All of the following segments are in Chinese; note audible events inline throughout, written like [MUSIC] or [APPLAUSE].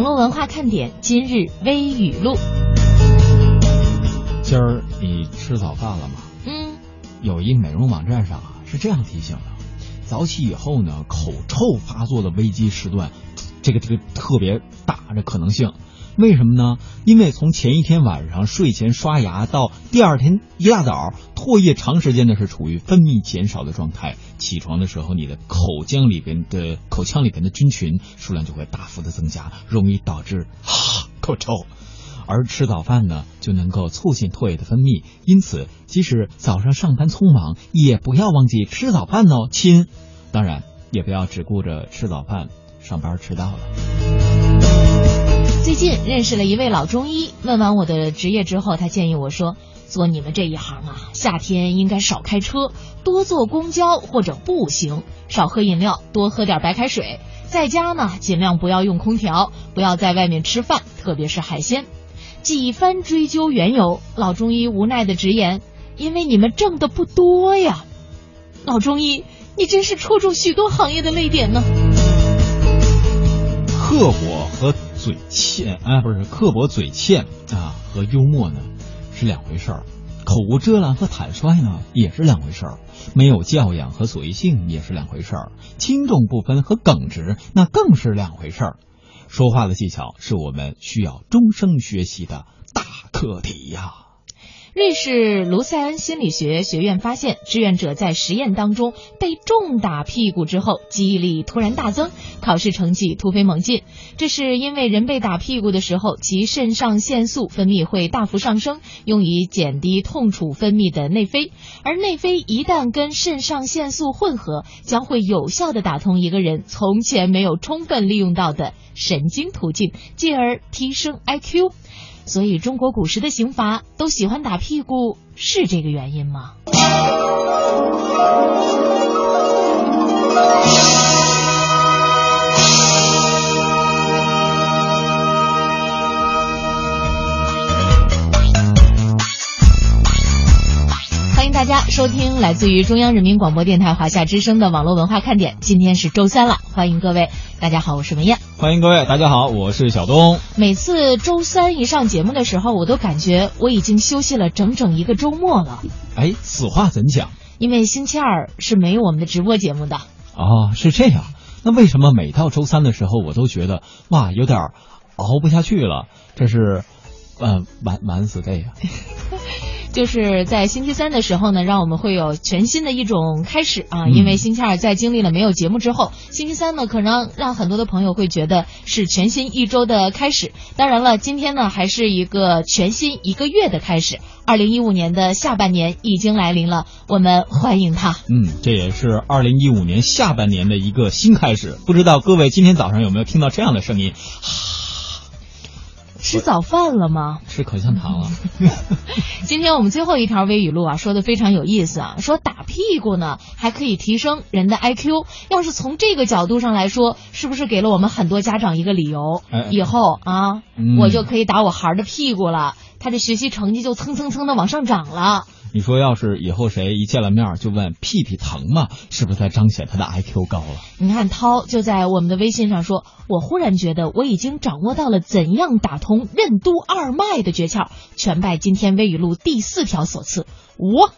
网络文化看点今日微语录。今儿你吃早饭了吗？嗯，有一美容网站上啊是这样提醒的：早起以后呢，口臭发作的危机时段，这个这个特别大，的可能性。为什么呢？因为从前一天晚上睡前刷牙到第二天一大早唾液长时间的是处于分泌减少的状态，起床的时候你的口腔里边的口腔里边的菌群数量就会大幅的增加，容易导致哈口臭。而吃早饭呢，就能够促进唾液的分泌，因此即使早上上班匆忙，也不要忘记吃早饭哦，亲。当然，也不要只顾着吃早饭，上班迟到了。最近认识了一位老中医，问完我的职业之后，他建议我说：做你们这一行啊，夏天应该少开车，多坐公交或者步行，少喝饮料，多喝点白开水。在家呢，尽量不要用空调，不要在外面吃饭，特别是海鲜。几番追究缘由，老中医无奈的直言：“因为你们挣的不多呀。”老中医，你真是戳中许多行业的泪点呢。刻薄和嘴欠啊，不是刻薄嘴欠啊，和幽默呢是两回事儿；口无遮拦和坦率呢也是两回事儿；没有教养和随性也是两回事儿；轻重不分和耿直那更是两回事儿。说话的技巧是我们需要终生学习的大课题呀。瑞士卢塞恩心理学学院发现，志愿者在实验当中被重打屁股之后，记忆力突然大增，考试成绩突飞猛进。这是因为人被打屁股的时候，其肾上腺素分泌会大幅上升，用以减低痛楚分泌的内啡。而内啡一旦跟肾上腺素混合，将会有效的打通一个人从前没有充分利用到的神经途径，进而提升 IQ。所以，中国古时的刑罚都喜欢打屁股，是这个原因吗？欢迎大家收听来自于中央人民广播电台华夏之声的网络文化看点。今天是周三了，欢迎各位。大家好，我是文艳。欢迎各位，大家好，我是小东。每次周三一上节目的时候，我都感觉我已经休息了整整一个周末了。哎，此话怎讲？因为星期二是没有我们的直播节目的。哦，是这样。那为什么每到周三的时候，我都觉得哇，有点熬不下去了？这是，呃，晚晚死 day 啊。[LAUGHS] 就是在星期三的时候呢，让我们会有全新的一种开始啊！因为星期二在经历了没有节目之后，星期三呢，可能让很多的朋友会觉得是全新一周的开始。当然了，今天呢，还是一个全新一个月的开始。二零一五年的下半年已经来临了，我们欢迎他。嗯，这也是二零一五年下半年的一个新开始。不知道各位今天早上有没有听到这样的声音？吃早饭了吗？吃口香糖了。[LAUGHS] 今天我们最后一条微语录啊，说的非常有意思啊，说打屁股呢还可以提升人的 IQ。要是从这个角度上来说，是不是给了我们很多家长一个理由？以后啊，我就可以打我孩儿的屁股了，他的学习成绩就蹭蹭蹭的往上涨了。你说，要是以后谁一见了面就问屁屁疼吗？是不是在彰显他的 IQ 高了？你看，涛就在我们的微信上说：“我忽然觉得我已经掌握到了怎样打通任督二脉的诀窍，全拜今天微语录第四条所赐。”哇，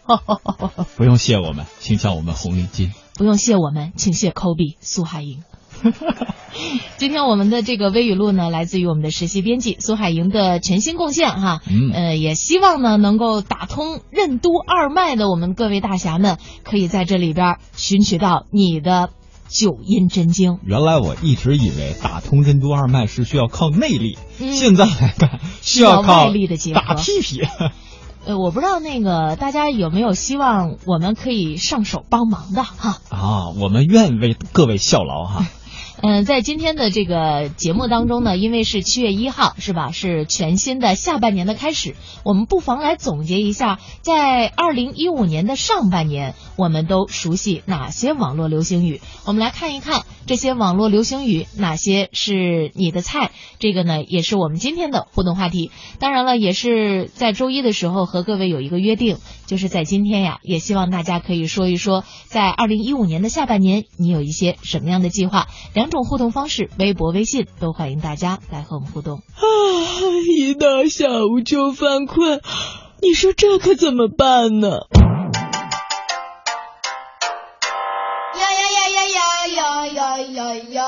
不用谢我们，请叫我们红领巾。不用谢我们，请谢 Kobe 苏海英。[LAUGHS] [LAUGHS] 今天我们的这个微语录呢，来自于我们的实习编辑苏海莹的全新贡献哈，嗯，呃，也希望呢能够打通任督二脉的我们各位大侠们，可以在这里边寻取到你的九阴真经。原来我一直以为打通任督二脉是需要靠内力，现在来看需要靠外力的结合。打屁屁。[LAUGHS] 呃，我不知道那个大家有没有希望我们可以上手帮忙的哈？啊，我们愿为各位效劳哈。[LAUGHS] 嗯，在今天的这个节目当中呢，因为是七月一号，是吧？是全新的下半年的开始，我们不妨来总结一下，在二零一五年的上半年，我们都熟悉哪些网络流行语？我们来看一看这些网络流行语哪些是你的菜。这个呢，也是我们今天的互动话题。当然了，也是在周一的时候和各位有一个约定，就是在今天呀，也希望大家可以说一说，在二零一五年的下半年，你有一些什么样的计划？两。种互动方式，微博、微信都欢迎大家来和我们互动。啊，一到下午就犯困，你说这可怎么办呢？呀呀呀呀呀！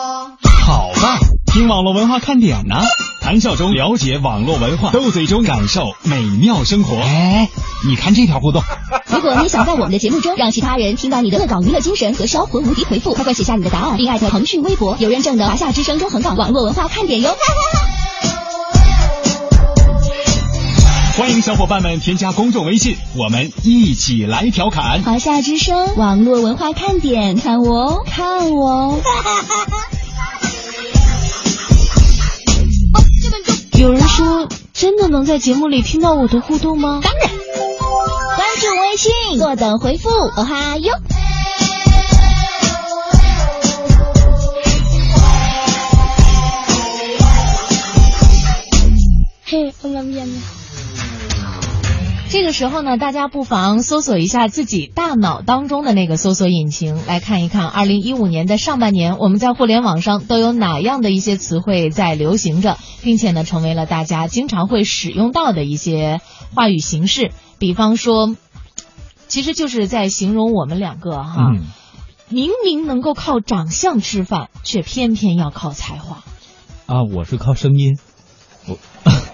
好吧，听网络文化看点呢。谈笑中了解网络文化，斗嘴中感受美妙生活。哎，你看这条互动。如果你想在我们的节目中让其他人听到你的恶搞娱乐精神和销魂无敌回复，快快写下你的答案，并艾特腾讯微博有认证的华夏之声中横岗网络文化看点哟。欢迎小伙伴们添加公众微信，我们一起来调侃。华夏之声网络文化看点，看我哦，看我哦。[LAUGHS] 有人说，真的能在节目里听到我的互动吗？当然，关注微信，坐等回复。哦哈哟。嘿，我们变了。这个时候呢，大家不妨搜索一下自己大脑当中的那个搜索引擎，来看一看二零一五年的上半年，我们在互联网上都有哪样的一些词汇在流行着，并且呢，成为了大家经常会使用到的一些话语形式。比方说，其实就是在形容我们两个哈，嗯。明明能够靠长相吃饭，却偏偏要靠才华，啊，我是靠声音，我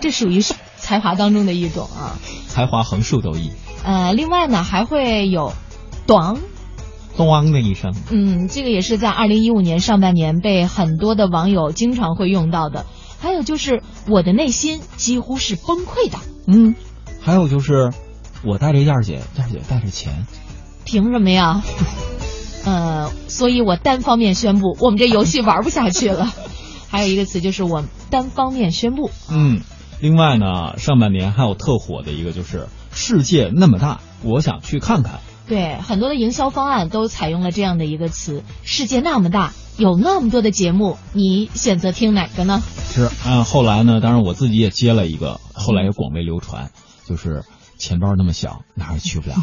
这属于是才华当中的一种啊。才华横竖都一，呃，另外呢，还会有短。咣的一声。嗯，这个也是在二零一五年上半年被很多的网友经常会用到的。还有就是我的内心几乎是崩溃的，嗯，还有就是我带着燕儿姐，燕儿姐带着钱，凭什么呀？呃，所以我单方面宣布，我们这游戏玩不下去了。还有一个词就是我单方面宣布，嗯，另外呢，上半年还有特火的一个就是世界那么大，我想去看看。对很多的营销方案都采用了这样的一个词：世界那么大，有那么多的节目，你选择听哪个呢？是，嗯，后来呢，当然我自己也接了一个，后来也广为流传，就是钱包那么小，哪儿也去不了。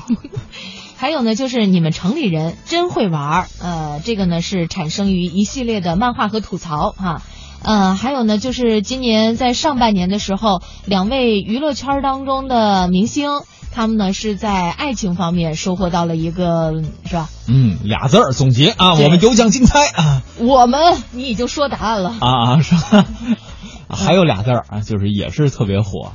[LAUGHS] 还有呢，就是你们城里人真会玩儿，呃，这个呢是产生于一系列的漫画和吐槽哈。呃，还有呢，就是今年在上半年的时候，两位娱乐圈当中的明星，他们呢是在爱情方面收获到了一个是吧？嗯，俩字儿总结啊，我们有奖竞猜啊我们你已经说答案了，啊啊是吧？[LAUGHS] 还有俩字儿啊，就是也是特别火，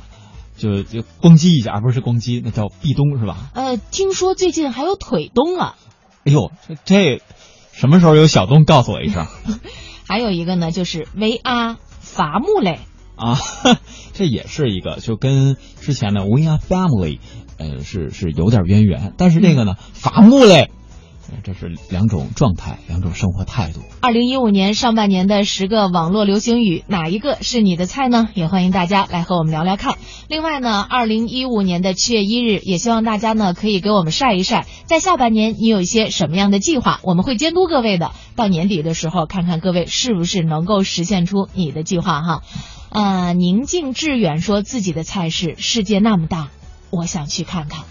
就就攻击一下，不是攻击，那叫壁咚是吧？呃，听说最近还有腿咚啊，哎呦，这这什么时候有小东告诉我一声 [LAUGHS] 还有一个呢就是 VR 伐木类。啊？[LAUGHS] 这也是一个，就跟之前的 VR Family，呃，是是有点渊源，但是这个呢，伐木类，这是两种状态，两种生活态度。二零一五年上半年的十个网络流行语，哪一个是你的菜呢？也欢迎大家来和我们聊聊看。另外呢，二零一五年的七月一日，也希望大家呢可以给我们晒一晒，在下半年你有一些什么样的计划，我们会监督各位的。到年底的时候，看看各位是不是能够实现出你的计划哈。呃，宁静致远说自己的菜是世界那么大，我想去看看。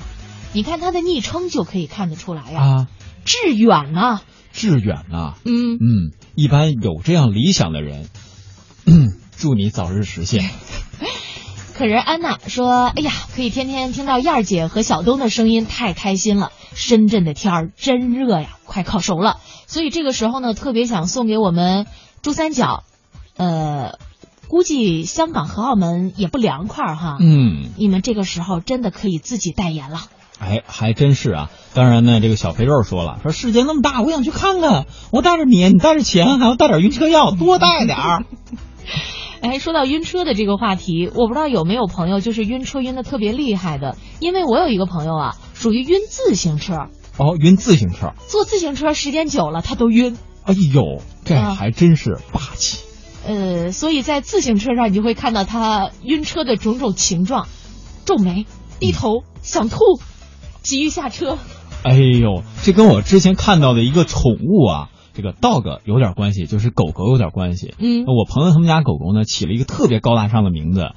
你看他的昵称就可以看得出来呀、啊，致远呐、致远啊，嗯。嗯，一般有这样理想的人，[CLEARS THROAT] 祝你早日实现。[LAUGHS] 可人安娜说：“哎呀，可以天天听到燕儿姐和小东的声音，太开心了。深圳的天儿真热呀，快烤熟了。所以这个时候呢，特别想送给我们珠三角，呃，估计香港和澳门也不凉快哈。嗯，你们这个时候真的可以自己代言了。哎，还真是啊。当然呢，这个小肥肉说了，说世界那么大，我想去看看。我带着你，你带着钱，还要带点晕车药，多带点儿。[LAUGHS] 哎，说到晕车的这个话题，我不知道有没有朋友就是晕车晕的特别厉害的，因为我有一个朋友啊，属于晕自行车，哦，晕自行车。坐自行车时间久了他都晕。哎呦，这啊还真是霸气。呃，所以在自行车上，你就会看到他晕车的种种情状：皱眉、低头、想吐、急于下车。哎呦，这跟我之前看到的一个宠物啊，这个 dog 有点关系，就是狗狗有点关系。嗯我朋友他们家狗狗呢，起了一个特别高大上的名字，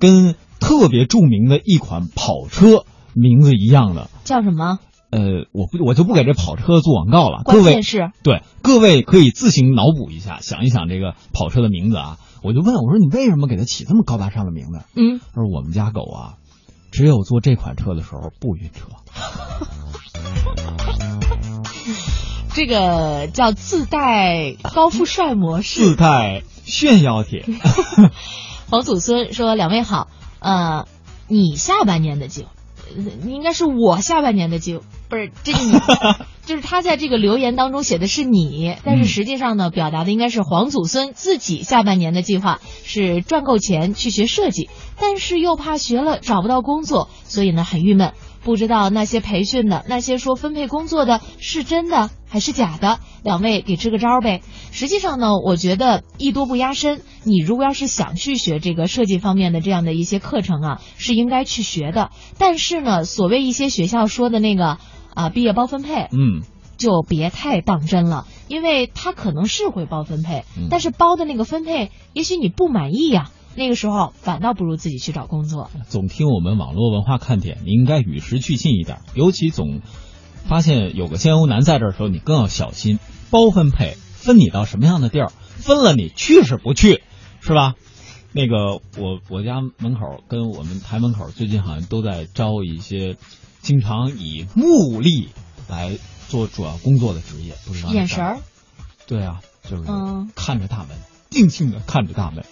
跟特别著名的一款跑车名字一样的，叫什么？呃，我不我就不给这跑车做广告了，各位对各位可以自行脑补一下，想一想这个跑车的名字啊。我就问我说你为什么给它起这么高大上的名字？嗯，他说我们家狗啊，只有坐这款车的时候不晕车。[LAUGHS] 这个叫自带高富帅模式。自带炫耀帖。[LAUGHS] 黄祖孙说：“两位好，呃，你下半年的计划，呃应该是我下半年的计划，不是这个你，[LAUGHS] 就是他在这个留言当中写的是你，但是实际上呢，表达的应该是黄祖孙自己下半年的计划是赚够钱去学设计，但是又怕学了找不到工作，所以呢很郁闷。”不知道那些培训的、那些说分配工作的是真的还是假的，两位给支个招呗。实际上呢，我觉得艺多不压身。你如果要是想去学这个设计方面的这样的一些课程啊，是应该去学的。但是呢，所谓一些学校说的那个啊毕业包分配，嗯，就别太当真了，因为他可能是会包分配，嗯但是包的那个分配，也许你不满意呀、那个时候反倒不如自己去找工作。总听我们网络文化看点，你应该与时俱进一点，尤其总发现有个仙游男在这儿的时候，你更要小心。包分配分你到什么样的地儿，分了你去是不去，是吧？那个我我家门口跟我们台门口最近好像都在招一些经常以目力来做主要工作的职业，不知道眼神儿，对啊，就是嗯看着大门，静静的看着大门。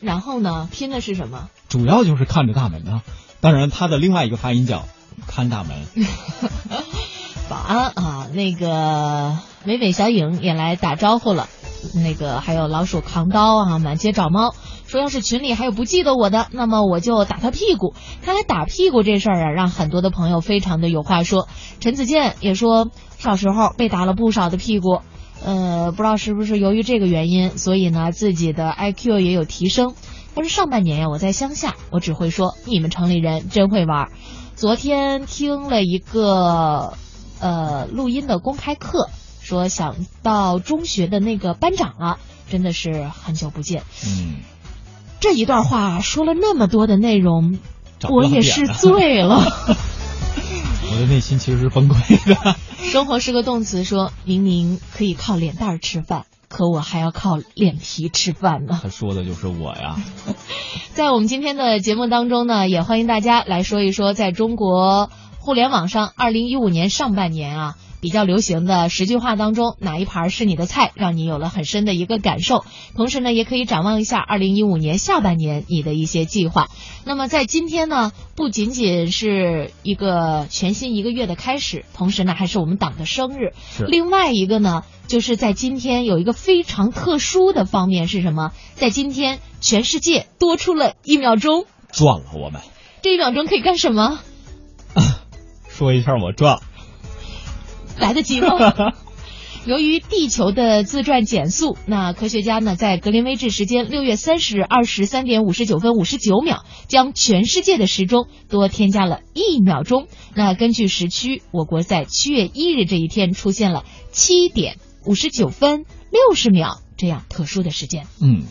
然后呢，拼的是什么？主要就是看着大门呢。当然，它的另外一个发音叫看大门。[LAUGHS] 保安啊，那个美美小影也来打招呼了。那个还有老鼠扛刀啊，满街找猫，说要是群里还有不记得我的，那么我就打他屁股。看来打屁股这事儿啊，让很多的朋友非常的有话说。陈子健也说，小时候被打了不少的屁股，呃，不知道是不是由于这个原因，所以呢自己的 IQ 也有提升。但是上半年呀，我在乡下，我只会说你们城里人真会玩。昨天听了一个呃录音的公开课，说想到中学的那个班长了，真的是很久不见。嗯，这一段话说了那么多的内容，我也是醉了。[LAUGHS] 我的内心其实是崩溃的。生活是个动词说，明明可以靠脸蛋儿吃饭，可我还要靠脸皮吃饭呢。他说的就是我呀。[LAUGHS] 在我们今天的节目当中呢，也欢迎大家来说一说，在中国互联网上，二零一五年上半年啊，比较流行的十句话当中，哪一盘是你的菜，让你有了很深的一个感受。同时呢，也可以展望一下二零一五年下半年你的一些计划。那么在今天呢，不仅仅是一个全新一个月的开始，同时呢，还是我们党的生日。是另外一个呢，就是在今天有一个非常特殊的方面是什么？在今天，全世界多出了一秒钟。赚了我们，这一秒钟可以干什么？说一下我赚了。来得及吗？[LAUGHS] 由于地球的自转减速，那科学家呢在格林威治时间六月三十日二十三点五十九分五十九秒，将全世界的时钟多添加了一秒钟。那根据时区，我国在七月一日这一天出现了七点五十九分六十秒这样特殊的时间。嗯，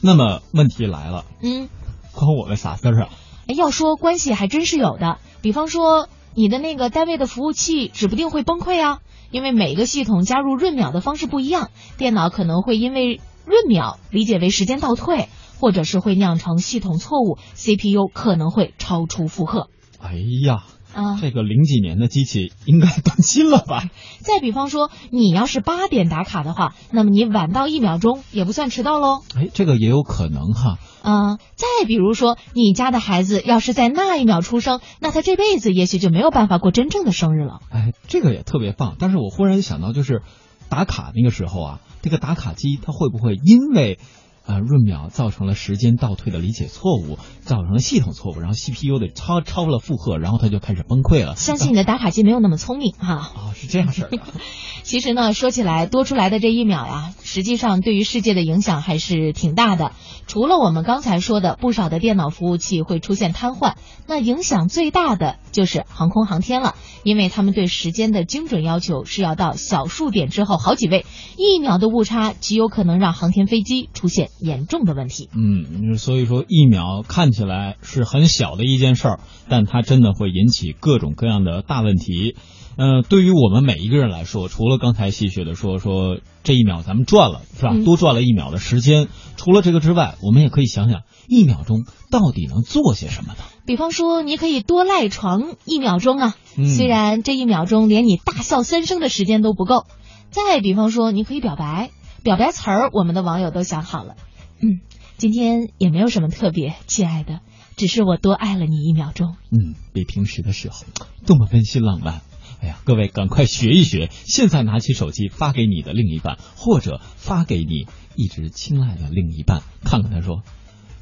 那么问题来了，嗯，关我们啥事儿啊？哎要说关系还真是有的，比方说你的那个单位的服务器指不定会崩溃啊，因为每个系统加入闰秒的方式不一样，电脑可能会因为闰秒理解为时间倒退，或者是会酿成系统错误，CPU 可能会超出负荷。哎呀，啊。这个零几年的机器应该断芯了吧？再比方说，你要是八点打卡的话，那么你晚到一秒钟也不算迟到喽。哎，这个也有可能哈。嗯，再比如说，你家的孩子要是在那一秒出生，那他这辈子也许就没有办法过真正的生日了。哎，这个也特别棒。但是我忽然想到，就是打卡那个时候啊，这个打卡机它会不会因为呃闰秒造成了时间倒退的理解错误，造成了系统错误，然后 CPU 的超超了负荷，然后它就开始崩溃了？相信你的打卡机没有那么聪明哈。啊、是这样式儿的。[LAUGHS] 其实呢，说起来多出来的这一秒呀，实际上对于世界的影响还是挺大的。除了我们刚才说的不少的电脑服务器会出现瘫痪，那影响最大的就是航空航天了，因为他们对时间的精准要求是要到小数点之后好几位，一秒的误差极有可能让航天飞机出现严重的问题。嗯，所以说一秒看起来是很小的一件事儿，但它真的会引起各种各样的大问题。呃，对于我们每一个人来说，除了刚才戏谑的说说这一秒咱们赚了是吧，嗯多赚了一秒的时间，除了这个之外，我们也可以想想一秒钟到底能做些什么呢？比方说，你可以多赖床一秒钟啊，嗯虽然这一秒钟连你大笑三声的时间都不够。再比方说，你可以表白，表白词儿我们的网友都想好了。嗯，今天也没有什么特别，亲爱的，只是我多爱了你一秒钟。嗯，比平时的时候多么温馨浪漫。哎呀，各位赶快学一学，现在拿起手机发给你的另一半，或者发给你一直亲爱的另一半，看看他说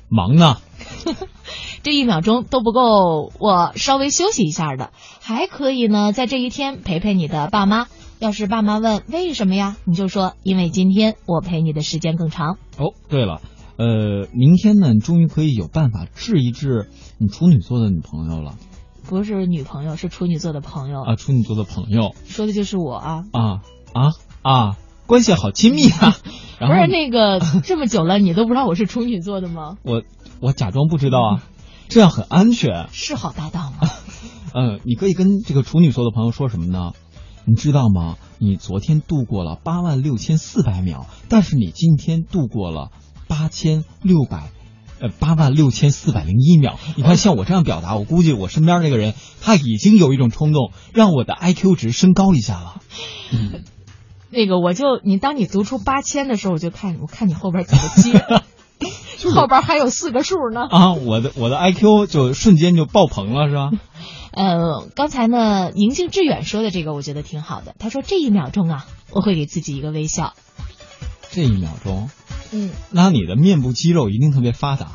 忙呢。[LAUGHS] 这一秒钟都不够我稍微休息一下的，还可以呢，在这一天陪陪你的爸妈。要是爸妈问为什么呀，你就说因为今天我陪你的时间更长。哦，对了，呃，明天呢，你终于可以有办法治一治你处女座的女朋友了不是女朋友，是处女座的朋友，啊，处女座的朋友说的就是我啊。啊啊啊，关系好亲密啊。[LAUGHS] 然后不是那个这么久了，你都不知道我是处女座的吗？[LAUGHS] 我我假装不知道啊，这样很安全。是好搭档吗？嗯，[LAUGHS] 你可以跟这个处女座的朋友说什么呢？你知道吗？你昨天度过了八万六千四百秒，但是你今天度过了八千六百，呃，八万六千四百零一秒。你看，像我这样表达，我估计我身边那个人他已经有一种冲动，让我的 IQ 值升高一下了。嗯，那个我就你当你读出八千的时候，我就看我看你后边怎么接，[LAUGHS] 后边还有四个数呢。啊，我的我的 IQ 就瞬间就爆棚了，是吧？呃，刚才呢，宁静致远说的这个我觉得挺好的。他说这一秒钟啊，我会给自己一个微笑。这一秒钟，嗯，那你的面部肌肉一定特别发达。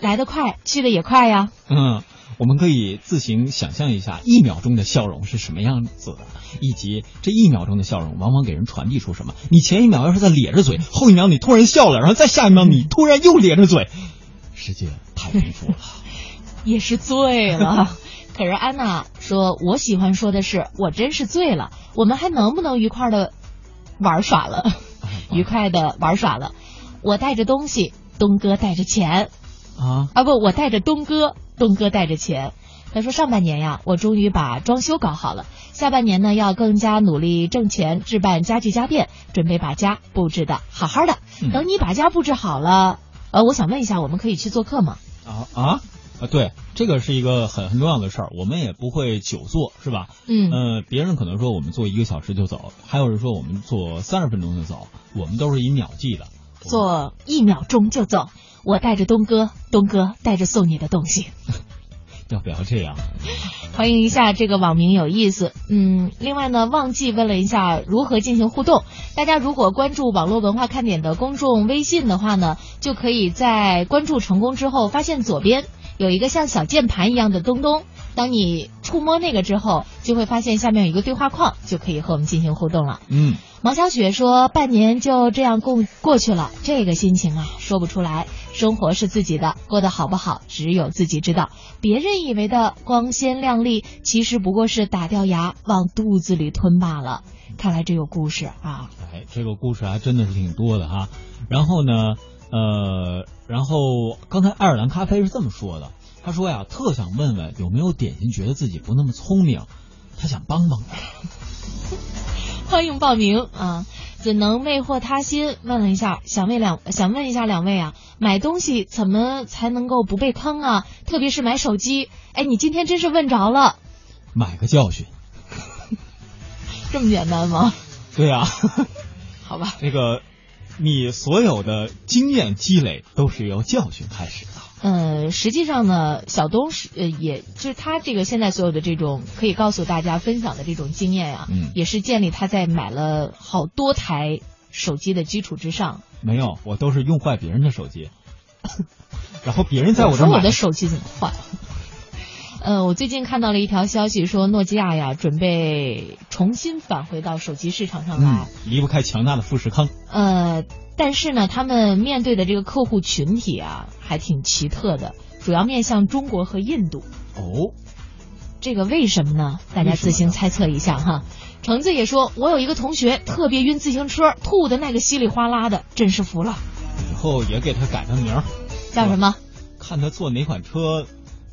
来得快，去的也快呀。嗯，我们可以自行想象一下一秒钟的笑容是什么样子的，以及这一秒钟的笑容往往给人传递出什么。你前一秒要是在咧着嘴，后一秒你突然笑了，然后再下一秒你突然又咧着嘴，世界太丰富了。[LAUGHS] 也是醉了。可是安娜说：“我喜欢说的是，我真是醉了。我们还能不能愉快的玩耍了？[LAUGHS] 愉快的玩耍了。我带着东西，东哥带着钱啊啊不，我带着东哥，东哥带着钱。他说上半年呀，我终于把装修搞好了，下半年呢要更加努力挣钱，置办家具家电，准备把家布置的好好的。嗯等你把家布置好了，呃，我想问一下，我们可以去做客吗？啊啊啊！对，这个是一个很很重要的事儿，我们也不会久坐，是吧？嗯呃，别人可能说我们坐一个小时就走，还有人说我们坐三十分钟就走，我们都是以秒计的。坐一秒钟就走，我带着东哥，东哥带着送你的东西。[LAUGHS] 要不要这样？欢迎一下这个网名有意思，嗯，另外呢，忘记问了一下如何进行互动。大家如果关注网络文化看点的公众微信的话呢，就可以在关注成功之后，发现左边有一个像小键盘一样的东东，当你触摸那个之后，就会发现下面有一个对话框，就可以和我们进行互动了。嗯，毛小雪说：“半年就这样过过去了，这个心情啊，说不出来。生活是自己的，过得好不好，只有自己知道。别人以为的光鲜亮丽，其实不过是打掉牙往肚子里吞罢了。看来这有故事啊。哎，这个故事还真的是挺多的哈。然后呢，呃，然后刚才爱尔兰咖啡是这么说的，他说呀，特想问问有没有点心觉得自己不那么聪明，他想帮帮我。欢迎报名啊！怎能魅惑他心？问了一下，想问两想问一下两位啊，买东西怎么才能够不被坑啊？特别是买手机，哎，你今天真是问着了，买个教训。这么简单吗？对呀、[LAUGHS] 好吧。[LAUGHS] 这个你所有的经验积累都是由教训开始的。呃，实际上呢，小东是呃，也就是他这个现在所有的这种可以告诉大家分享的这种经验呀、嗯也是建立他在买了好多台手机的基础之上。没有，我都是用坏别人的手机，[LAUGHS] 然后别人在我这儿买说我的手机怎么坏？呃，我最近看到了一条消息，说诺基亚呀准备重新返回到手机市场上来。嗯，离不开强大的富士康。呃，但是呢，他们面对的这个客户群体啊，还挺奇特的，主要面向中国和印度。哦，这个为什么呢？大家自行猜测一下哈。橙子也说，我有一个同学特别晕自行车，吐的那个稀里哗啦的，真是服了。以后也给他改个名儿，叫什么？看他坐哪款车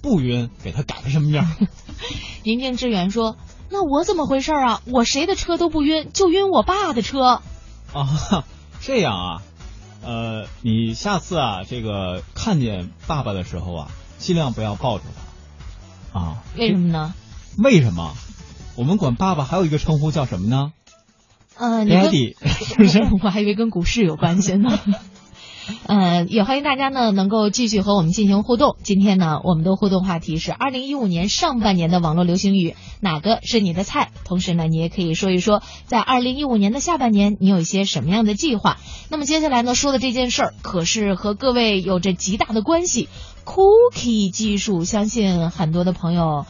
不晕，给他改个什么名儿。宁静致远说，那我怎么回事啊？我谁的车都不晕，就晕我爸的车。啊，这样啊，呃，你下次啊，这个看见爸爸的时候啊，尽量不要抱着他啊。为什么呢？为什么？我们管爸爸还有一个称呼叫什么呢？呃，你跟？Daddy，是不是？[LAUGHS] 我还以为跟股市有关系呢。呃，也欢迎大家呢能够继续和我们进行互动。今天呢，我们的互动话题是二零一五年上半年的网络流行语，哪个是你的菜？同时呢，你也可以说一说，在二零一五年的下半年，你有一些什么样的计划？那么接下来呢，说的这件事儿可是和各位有着极大的关系。Cookie 技术，相信很多的朋友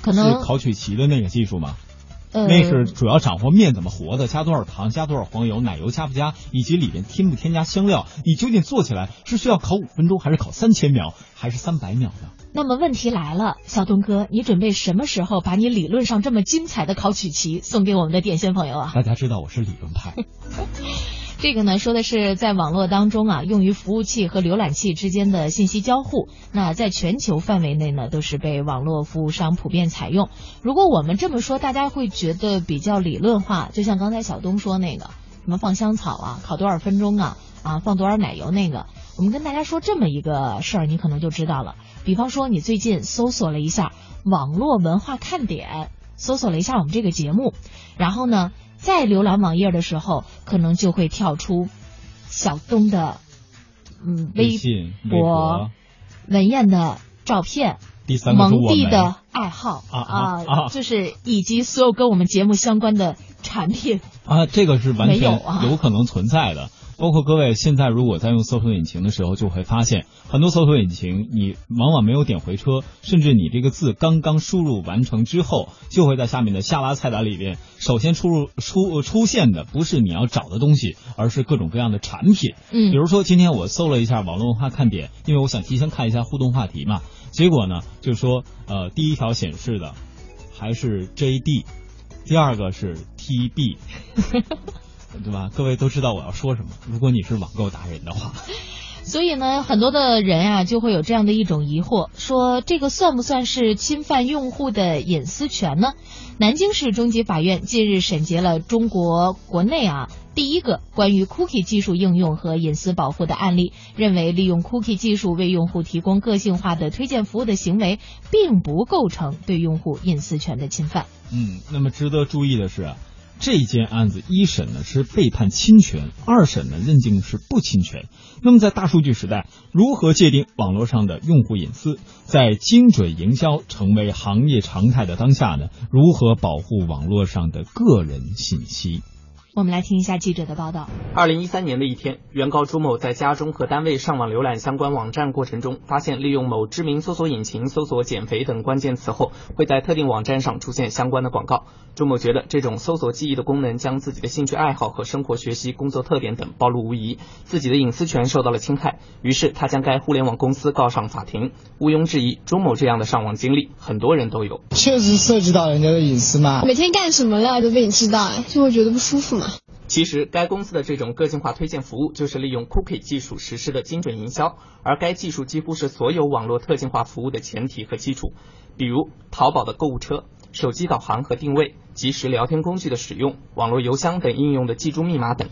可能是烤曲奇的那个技术吗？呃，那是主要掌握面怎么和的，加多少糖，加多少黄油，奶油加不加，以及里面添不添加香料。你究竟做起来是需要烤五分钟，还是烤三千秒，还是三百秒呢？那么问题来了，小东哥，你准备什么时候把你理论上这么精彩的烤曲奇送给我们的点心朋友啊？大家知道我是理论派。[LAUGHS] 这个呢，说的是在网络当中啊，用于服务器和浏览器之间的信息交互。那在全球范围内呢，都是被网络服务商普遍采用。如果我们这么说，大家会觉得比较理论化，就像刚才小东说那个，什么放香草啊，烤多少分钟啊，啊，放多少奶油那个。我们跟大家说这么一个事儿，你可能就知道了。比方说，你最近搜索了一下网络文化看点，搜索了一下我们这个节目，然后呢？在浏览网页的时候，可能就会跳出小东的嗯微信、博、文燕的照片、第三个蒙蒂的爱好啊啊啊就是以及所有跟我们节目相关的产品。啊，这个是完全啊有可能存在的。包括各位现在如果在用搜索引擎的时候，就会发现很多搜索引擎你往往没有点回车，甚至你这个字刚刚输入完成之后，就会在下面的下拉菜单里边，首先出入出出现的不是你要找的东西，而是各种各样的产品。嗯比如说今天我搜了一下网络文化看点，因为我想提前看一下互动话题嘛，结果呢就说呃第一条显示的还是 JD，第二个是 TB。[LAUGHS] 对吧？各位都知道我要说什么。如果你是网购达人的话，所以呢，很多的人啊就会有这样的一种疑惑，说这个算不算是侵犯用户的隐私权呢？南京市中级法院近日审结了中国国内啊第一个关于 cookie 技术应用和隐私保护的案例，认为利用 cookie 技术为用户提供个性化的推荐服务的行为，并不构成对用户隐私权的侵犯。嗯，那么值得注意的是啊，这件案子一审呢是被判侵权，二审呢认定是不侵权。那么在大数据时代，如何界定网络上的用户隐私？在精准营销成为行业常态的当下呢，如何保护网络上的个人信息？我们来听一下记者的报道。二零一三年的一天，原告朱某在家中和单位上网浏览相关网站过程中，发现利用某知名搜索引擎搜索“减肥”等关键词后，会在特定网站上出现相关的广告。朱某觉得这种搜索记忆的功能将自己的兴趣爱好和生活、学习、工作特点等暴露无遗，自己的隐私权受到了侵害。于是他将该互联网公司告上法庭。毋庸置疑，朱某这样的上网经历，很多人都有。确实涉及到人家的隐私嘛。每天干什么了都被你知道，哎，就会觉得不舒服嘛。其实，该公司的这种个性化推荐服务就是利用 cookie 技术实施的精准营销，而该技术几乎是所有网络特性化服务的前提和基础。比如，淘宝的购物车、手机导航和定位、即时聊天工具的使用、网络邮箱等应用的记住密码等。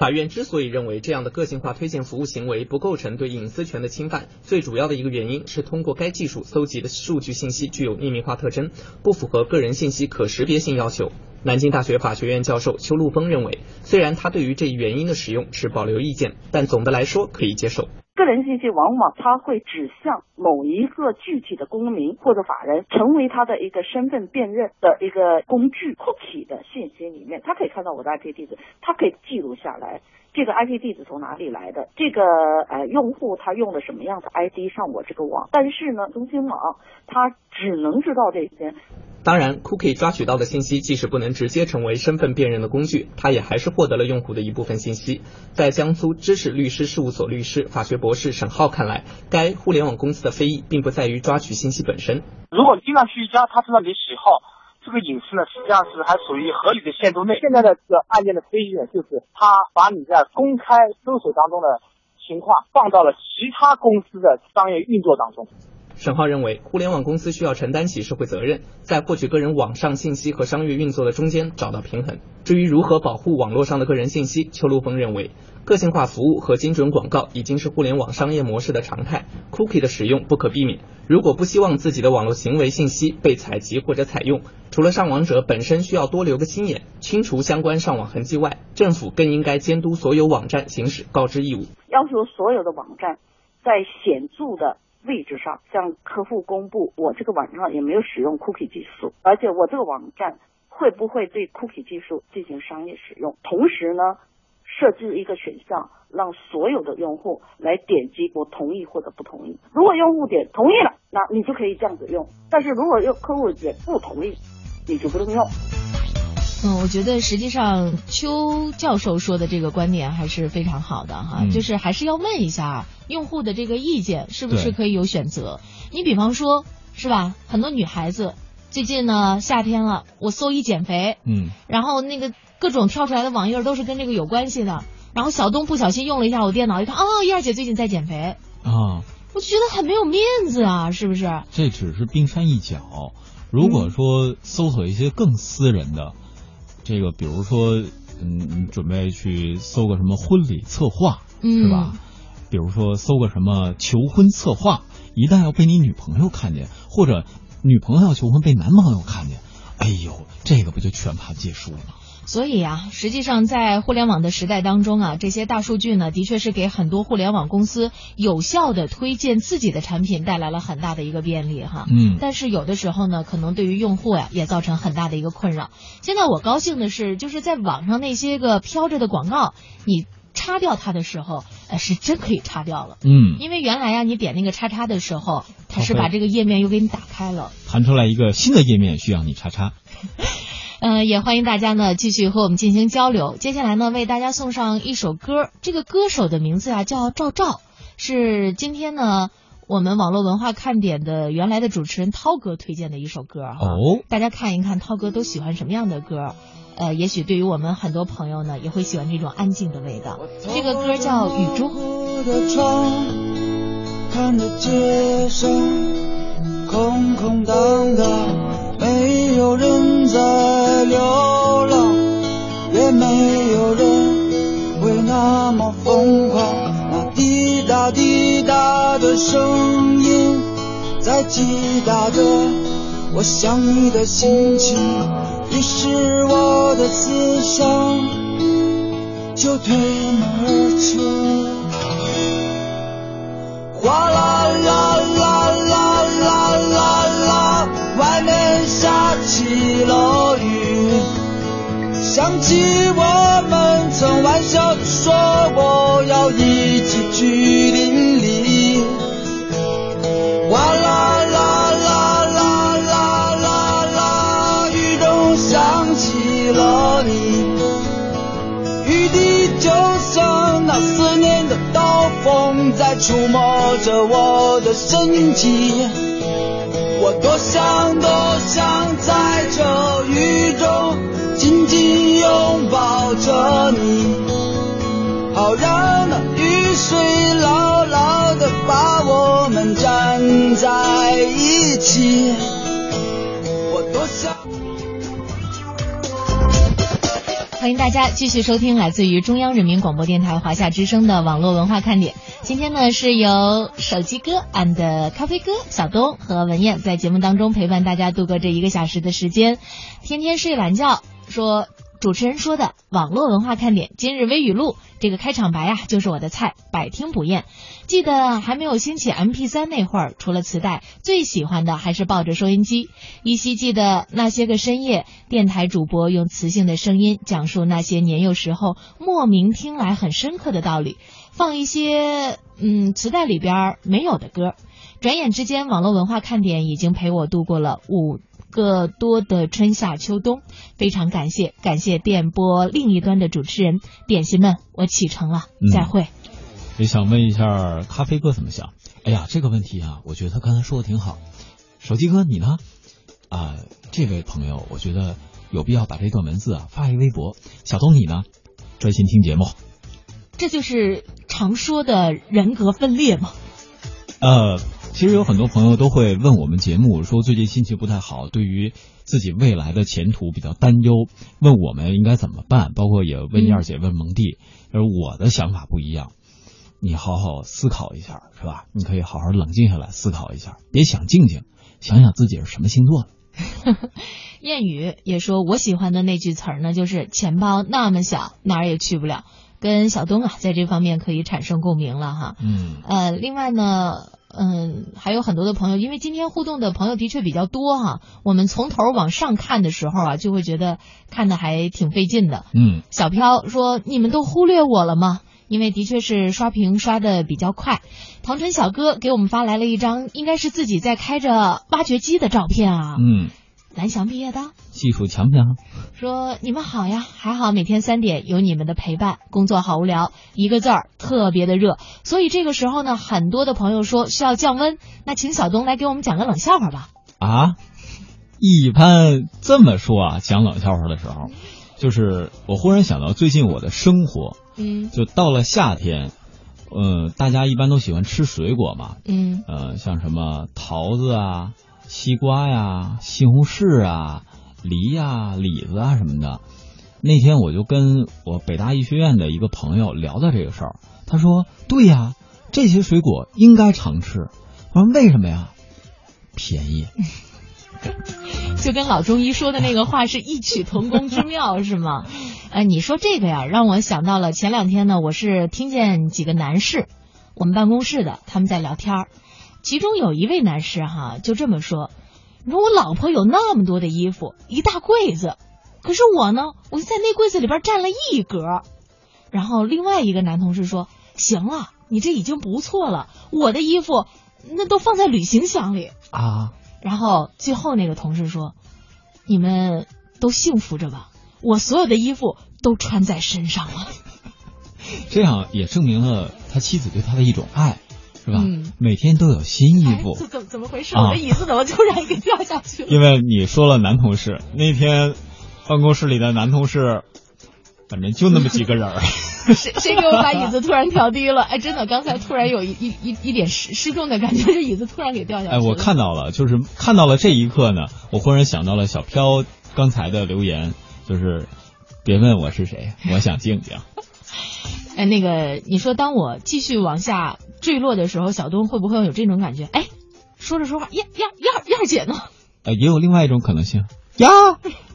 法院之所以认为这样的个性化推荐服务行为不构成对隐私权的侵犯，最主要的一个原因是通过该技术搜集的数据信息具有匿名化特征，不符合个人信息可识别性要求。南京大学法学院教授邱路峰认为，虽然他对于这一原因的使用持保留意见，但总的来说可以接受。个人信息往往它会指向某一个具体的公民或者法人，成为他的一个身份辨认的一个工具。cookie 的信息里面，他可以看到我的 IP 地址，他可以记录下来这个 IP 地址从哪里来的，这个呃用户他用了什么样的 ID 上我这个网。但是呢，中新网它只能知道这些。当然，cookie 抓取到的信息即使不能直接成为身份辨认的工具，它也还是获得了用户的一部分信息。在江苏知识律师事务所律师、法学博士沈浩看来，该互联网公司的非议并不在于抓取信息本身。如果你经常去一家，他知道你的喜好，这个隐私呢，实际上是还属于合理的限度内。现在的这个案件的非议呢，就是他把你在公开搜索当中的情况放到了其他公司的商业运作当中。沈浩认为，互联网公司需要承担起社会责任，在获取个人网上信息和商业运作的中间找到平衡。至于如何保护网络上的个人信息，邱路峰认为，个性化服务和精准广告已经是互联网商业模式的常态，cookie 的使用不可避免。如果不希望自己的网络行为信息被采集或者采用，除了上网者本身需要多留个心眼，清除相关上网痕迹外，政府更应该监督所有网站行使告知义务，要求所有的网站在显著的位置上向客户公布，我这个网站有没有使用 cookie 技术，而且我这个网站会不会对 cookie 技术进行商业使用。同时呢，设置一个选项，让所有的用户来点击我同意或者不同意。如果用户点同意了，那你就可以这样子用；但是如果用客户点不同意，你就不能用。嗯，我觉得实际上邱教授说的这个观点还是非常好的哈，嗯就是还是要问一下用户的这个意见是不是可以有选择。你比方说，是吧？很多女孩子最近呢夏天了，我搜一减肥，嗯，然后那个各种跳出来的网页都是跟这个有关系的。然后小东不小心用了一下我电脑，一看，哦，燕儿姐最近在减肥，啊，我就觉得很没有面子啊，是不是？这只是冰山一角。如果说搜索一些更私人的，这个比如说，嗯，你准备去搜个什么婚礼策划，嗯是吧？比如说搜个什么求婚策划，一旦要被你女朋友看见，或者女朋友要求婚被男朋友看见，哎呦，这个不就全盘皆输了吗？所以啊，实际上在互联网的时代当中啊，这些大数据呢，的确是给很多互联网公司有效的推荐自己的产品带来了很大的一个便利哈。嗯但是有的时候呢，可能对于用户呀、也造成很大的一个困扰。现在我高兴的是，就是在网上那些个飘着的广告，你擦掉它的时候，呃，是真可以擦掉了。嗯，因为原来呀、你点那个叉叉的时候，它是把这个页面又给你打开了。弹出来一个新的页面，需要你叉叉。[LAUGHS] 呃，也欢迎大家呢继续和我们进行交流。接下来呢，为大家送上一首歌，这个歌手的名字啊叫赵照，是今天呢我们网络文化看点的原来的主持人涛哥推荐的一首歌哈。哦，大家看一看涛哥都喜欢什么样的歌。呃，也许对于我们很多朋友呢，也会喜欢这种安静的味道。这个歌叫《雨中》。的窗，看着街上空空荡荡，没有人在流浪，也没有人会那么疯狂。那滴答滴答的声音在击打着我想你的心情，于是我的思想就推门而出。哗啦起我们曾玩笑地说过要一起去淋漓。哗啦啦啦啦啦啦啦，雨中想起了你。雨滴就像那思念的刀锋，在触摸着我的身体。我多想多想在这雨中抱着你，好让那雨水牢牢地把我们粘在一起。我多想。欢迎大家继续收听来自于中央人民广播电台华夏之声的网络文化看点。今天呢是由手机哥 and 咖啡哥小东和文燕在节目当中陪伴大家度过这一个小时的时间。天天睡懒觉说。主持人说的网络文化看点，今日微语录这个开场白啊，就是我的菜，百听不厌。记得还没有兴起 MP 3那会儿，除了磁带，最喜欢的还是抱着收音机。依稀记得那些个深夜，电台主播用磁性的声音讲述那些年幼时候莫名听来很深刻的道理，放一些嗯磁带里边没有的歌。转眼之间，网络文化看点已经陪我度过了五。个多的春夏秋冬，非常感谢，感谢电波另一端的主持人点心们，我启程了，嗯再会。也想问一下咖啡哥怎么想？哎呀，这个问题啊，我觉得他刚才说的挺好。手机哥，你呢？啊、这位朋友，我觉得有必要把这段文字啊发一微博。小东，你呢？专心听节目。这就是常说的人格分裂吗。呃，其实有很多朋友都会问我们节目，说最近心情不太好，对于自己未来的前途比较担忧，问我们应该怎么办，包括也问燕儿姐、问蒙蒂，而我的想法不一样。你好好思考一下，是吧？你可以好好冷静下来思考一下，别想静静，想想自己是什么星座的。[LAUGHS] 谚语也说，我喜欢的那句词儿呢，就是钱包那么小，哪儿也去不了。跟小东啊，在这方面可以产生共鸣了哈。嗯。呃，另外呢，嗯，还有很多的朋友，因为今天互动的朋友的确比较多哈，我们从头往上看的时候啊，就会觉得看的还挺费劲的。嗯。小飘说：“你们都忽略我了吗？”因为的确是刷屏刷的比较快。唐晨小哥给我们发来了一张，应该是自己在开着挖掘机的照片啊。嗯。蓝翔毕业的，技术强不强？说你们好呀，还好每天三点有你们的陪伴，工作好无聊，一个字儿特别的热。所以这个时候呢，很多的朋友说需要降温，那请小东来给我们讲个冷笑话吧。啊，一般这么说啊，讲冷笑话的时候，就是我忽然想到最近我的生活，嗯，就到了夏天，呃，大家一般都喜欢吃水果嘛，嗯，呃，像什么桃子啊。西瓜呀，西红柿啊，梨呀，李子啊什么的。那天我就跟我北大医学院的一个朋友聊到这个事儿，他说：“对呀，这些水果应该常吃。”我说：“为什么呀？便宜。”就跟老中医说的那个话是异曲同工之妙，是吗？[LAUGHS] 哎，你说这个呀，让我想到了前两天呢，我是听见几个男士，我们办公室的他们在聊天儿。其中有一位男士哈，就这么说：“你说我老婆有那么多的衣服，一大柜子，可是我呢，我就在那柜子里边占了一格。”然后另外一个男同事说：“行了，你这已经不错了，我的衣服那都放在旅行箱里啊。”然后最后那个同事说：“你们都幸福着吧，我所有的衣服都穿在身上了。[LAUGHS] ”这样也证明了他妻子对他的一种爱。是吧？嗯，每天都有新衣服。怎怎怎么回事？我的椅子怎么突然给掉下去了？因为你说了男同事，那天办公室里的男同事，反正就那么几个人儿。[LAUGHS] 谁谁给我把椅子突然调低了？哎，真的，刚才突然有一一一一点失失重的感觉，[LAUGHS] 这椅子突然给掉下去了。哎，我看到了，就是看到了这一刻呢，我忽然想到了小飘刚才的留言，就是别问我是谁，我想静静。哎，那个，你说当我继续往下坠落的时候，小东会不会有这种感觉？哎，说着说话，燕燕燕燕姐呢？呃，也有另外一种可能性呀，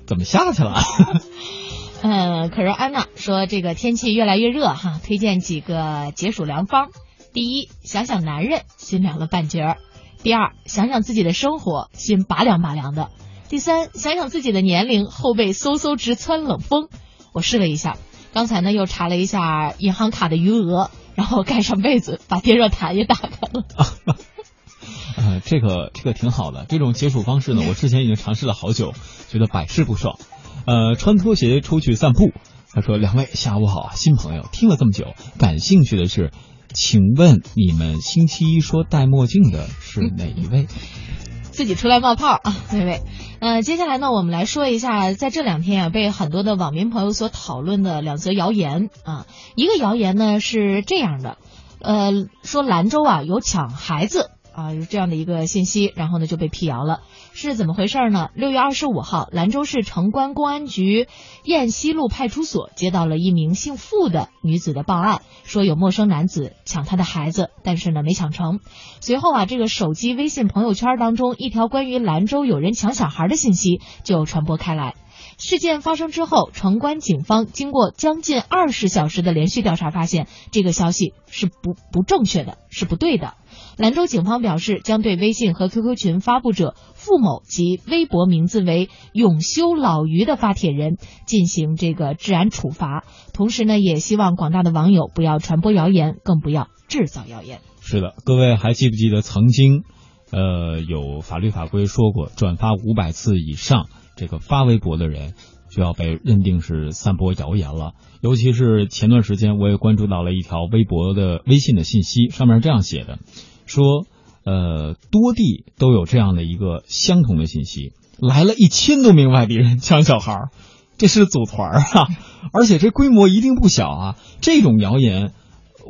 怎么下去了？[LAUGHS] 嗯，可是安娜说这个天气越来越热哈，推荐几个解暑良方。第一，想想男人，心凉了半截儿；第二，想想自己的生活，心拔凉拔凉的；第三，想想自己的年龄，后背嗖嗖直窜冷风。我试了一下。刚才呢，又查了一下银行卡的余额，然后盖上被子，把电热毯也打开了。[LAUGHS] 呃，这个这个挺好的，这种解暑方式呢，我之前已经尝试了好久，觉得百试不爽。呃，穿拖鞋出去散步，他说：“两位下午好，新朋友，听了这么久，感兴趣的是，请问你们星期一说戴墨镜的是哪一位？” [LAUGHS] 自己出来冒泡啊，[LAUGHS] 那位。呃，接下来呢，我们来说一下，在这两天啊，被很多的网民朋友所讨论的两则谣言啊。一个谣言呢是这样的，呃，说兰州啊有抢孩子。啊，有这样的一个信息，然后呢就被辟谣了，是怎么回事呢？六月二十五号，兰州市城关公安局雁西路派出所接到了一名姓付的女子的报案，说有陌生男子抢她的孩子，但是呢没抢成。随后啊，这个手机微信朋友圈当中一条关于兰州有人抢小孩的信息就传播开来。事件发生之后，城关警方经过将近二十小时的连续调查，发现这个消息是不不正确的，是不对的。兰州警方表示，将对微信和 QQ 群发布者付某及微博名字为“永修老于”的发帖人进行这个治安处罚。同时呢，也希望广大的网友不要传播谣言，更不要制造谣言。是的，各位还记不记得曾经，呃，有法律法规说过，转发五百次以上，这个发微博的人就要被认定是散播谣言了。尤其是前段时间，我也关注到了一条微博的微信的信息，上面是这样写的。说，呃，多地都有这样的一个相同的信息，来了一千多名外地人抢小孩，这是组团啊，而且这规模一定不小啊。这种谣言，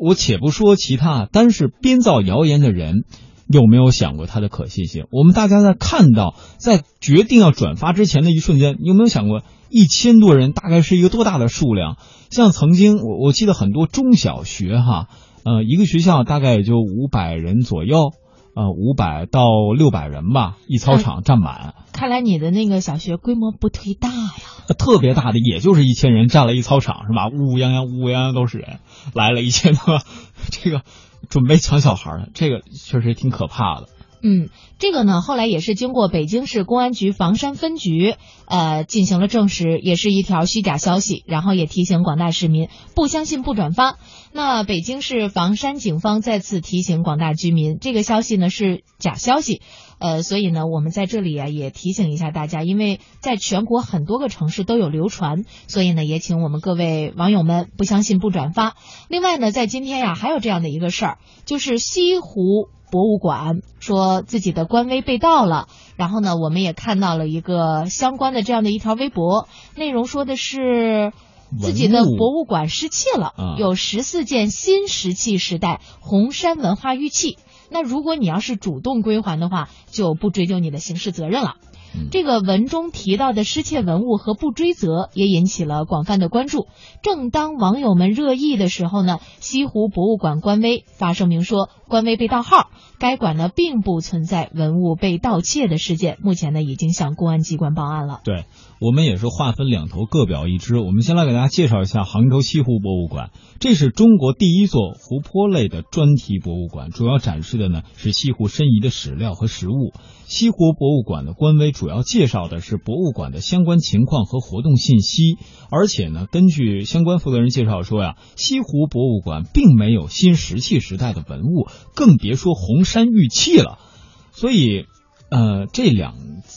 我且不说其他，单是编造谣言的人，有没有想过它的可信性？我们大家在看到，在决定要转发之前的一瞬间，你有没有想过，一千多人大概是一个多大的数量？像曾经我我记得很多中小学哈，呃，一个学校大概也就五百人左右，呃，五百到六百人吧，一操场占满。看来你的那个小学规模不忒大呀。特别大的，也就是一千人占了一操场是吧？乌乌泱泱，乌乌泱泱都是人，来了一千多，[LAUGHS] 这个准备抢小孩的，这个确实挺可怕的。嗯，这个呢，后来也是经过北京市公安局房山分局呃进行了证实，也是一条虚假消息，然后也提醒广大市民不相信不转发。那北京市房山警方再次提醒广大居民，这个消息呢是假消息，呃，所以呢我们在这里啊也提醒一下大家，因为在全国很多个城市都有流传，所以呢也请我们各位网友们不相信不转发。另外呢，在今天呀还有这样的一个事儿，就是西湖。博物馆说自己的官微被盗了，然后呢，我们也看到了一个相关的这样的一条微博，内容说的是自己的博物馆失窃了，有十四件新石器时代红山文化玉器。那如果你要是主动归还的话，就不追究你的刑事责任了。这个文中提到的失窃文物和不追责也引起了广泛的关注。正当网友们热议的时候呢，西湖博物馆官微发声明说，官微被盗号，该馆呢并不存在文物被盗窃的事件，目前呢已经向公安机关报案了。对我们也是划分两头，各表一枝。我们先来给大家介绍一下杭州西湖博物馆，这是中国第一座湖泊类的专题博物馆，主要展示的呢是西湖申遗的史料和实物。西湖博物馆的官微主主要介绍的是博物馆的相关情况和活动信息，而且呢，根据相关负责人介绍说呀，西湖博物馆并没有新石器时代的文物，更别说红山玉器了。所以，呃，这两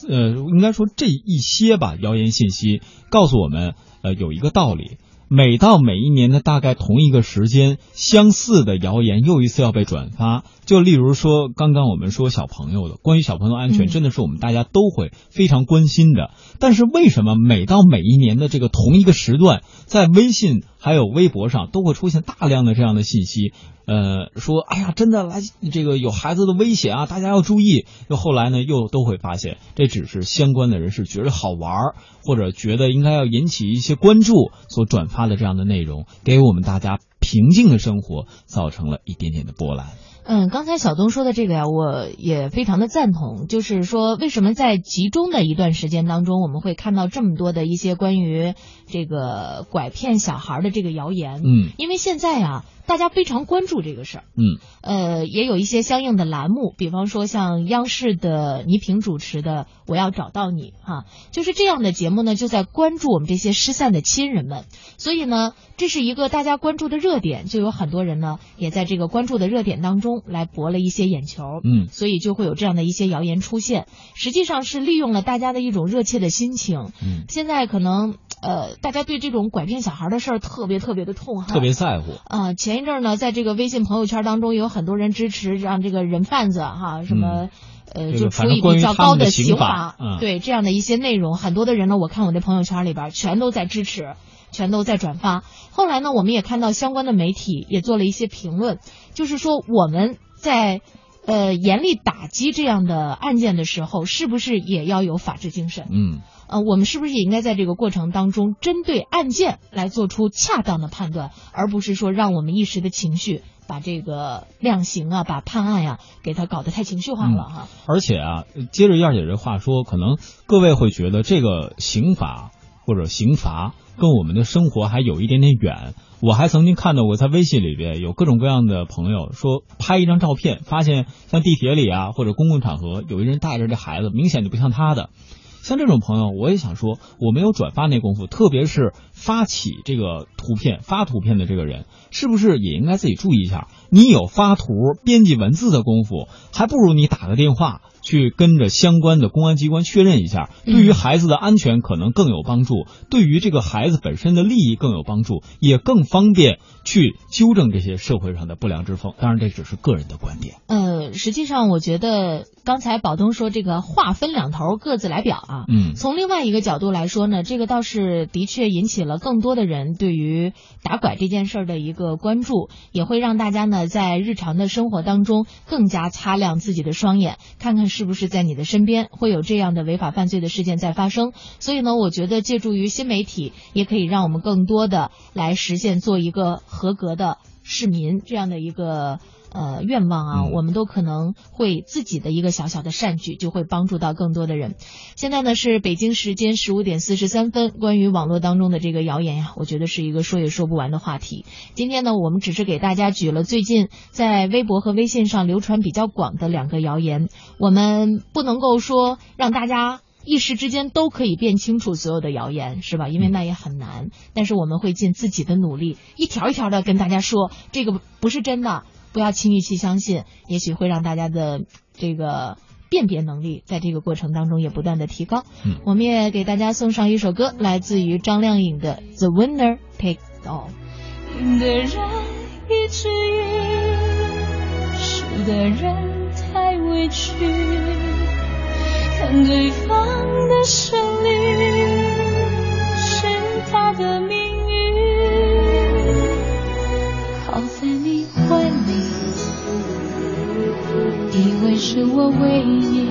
呃，应该说这一些吧，谣言信息告诉我们，呃，有一个道理。每到每一年的大概同一个时间，相似的谣言又一次要被转发。就例如说，刚刚我们说小朋友的，关于小朋友安全，真的是我们大家都会非常关心的。但是为什么每到每一年的这个同一个时段，在微信还有微博上都会出现大量的这样的信息？呃，说哎呀，真的来这个有孩子的危险啊，大家要注意。又后来呢，又都会发现，这只是相关的人士觉得好玩，或者觉得应该要引起一些关注所转发的这样的内容，给我们大家平静的生活造成了一点点的波澜。嗯，刚才小东说的这个呀，我也非常的赞同。就是说，为什么在集中的一段时间当中，我们会看到这么多的一些关于这个拐骗小孩的这个谣言？嗯，因为现在啊。大家非常关注这个事儿，嗯，呃，也有一些相应的栏目，比方说像央视的倪萍主持的《我要找到你》哈，就是这样的节目呢，就在关注我们这些失散的亲人们，所以呢，这是一个大家关注的热点，就有很多人呢，也在这个关注的热点当中来博了一些眼球，嗯，所以就会有这样的一些谣言出现，实际上是利用了大家的一种热切的心情，嗯，现在可能呃，大家对这种拐骗小孩的事儿特别特别的痛哈，特别在乎啊，前。一阵呢，在这个微信朋友圈当中，有很多人支持让这个人贩子哈什么，呃，就处以比较高的刑罚，对这样的一些内容，很多的人呢，我看我的朋友圈里边全都在支持，全都在转发。后来呢，我们也看到相关的媒体也做了一些评论，就是说我们在呃严厉打击这样的案件的时候，是不是也要有法治精神？嗯。呃，我们是不是也应该在这个过程当中，针对案件来做出恰当的判断，而不是说让我们一时的情绪把这个量刑啊，把判案呀，给他搞得太情绪化了哈。而且啊，接着燕姐这话说，可能各位会觉得这个刑法或者刑罚跟我们的生活还有一点点远。我还曾经看到过，在微信里边有各种各样的朋友说，拍一张照片，发现像地铁里啊或者公共场合有一人带着这孩子，明显就不像他的。像这种朋友，我也想说，我没有转发那功夫，特别是发起这个图片、发图片的这个人，是不是也应该自己注意一下？你有发图、编辑文字的功夫，还不如你打个电话。去跟着相关的公安机关确认一下，对于孩子的安全可能更有帮助，对于这个孩子本身的利益更有帮助，也更方便去纠正这些社会上的不良之风。当然，这只是个人的观点。呃，实际上，我觉得刚才宝东说这个话分两头，各自来表啊。嗯，从另外一个角度来说呢，这个倒是的确引起了更多的人对于打拐这件事儿的一个关注，也会让大家呢。呢，在日常的生活当中更加擦亮自己的双眼，看看是不是在你的身边会有这样的违法犯罪的事件在发生。所以呢，我觉得借助于新媒体，也可以让我们更多的来实现做一个合格的市民这样的一个。呃，愿望啊，我们都可能会自己的一个小小的善举，就会帮助到更多的人。现在呢是北京时间十五点四十三分，关于网络当中的这个谣言呀，我觉得是一个说也说不完的话题。今天呢，我们只是给大家举了最近在微博和微信上流传比较广的两个谣言，我们不能够说让大家一时之间都可以辨清楚所有的谣言，是吧？因为那也很难。但是我们会尽自己的努力，一条一条的跟大家说，这个不是真的。不要轻易去相信，也许会让大家的这个辨别能力在这个过程当中也不断的提高。嗯，我们也给大家送上一首歌，来自于张靓颖的《The Winner Take All》。赢的人一直赢，输的人太委屈，看对方的胜利是他的命以为是我唯一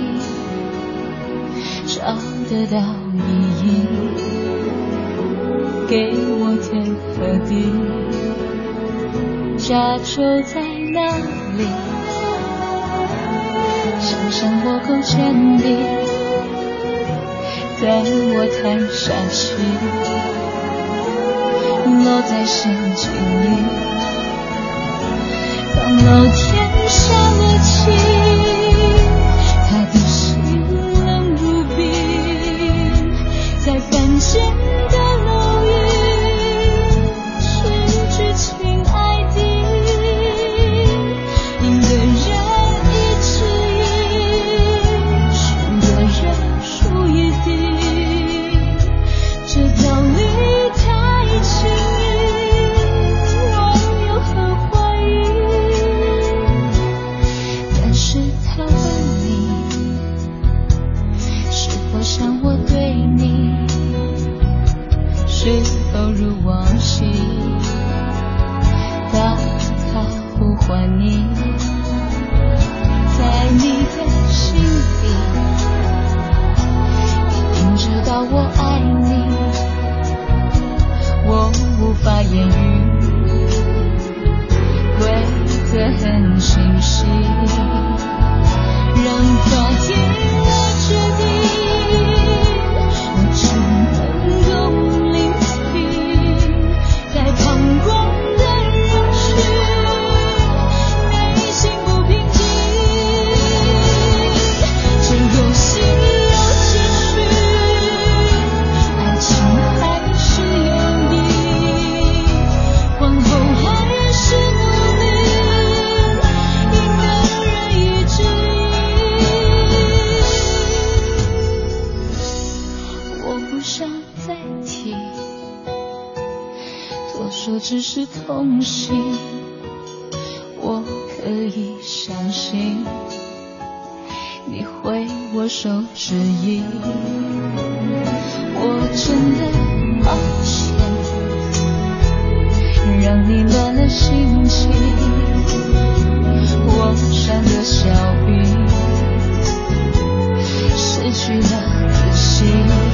找得到意义，给我天和地，家就在哪里？想想我够坚定，但我太傻气，落在陷阱里。当老天想再提，多说只是痛心。我可以相信你会握手指引，我真的抱歉，让你乱了心情。我像个小鱼，失去了自信。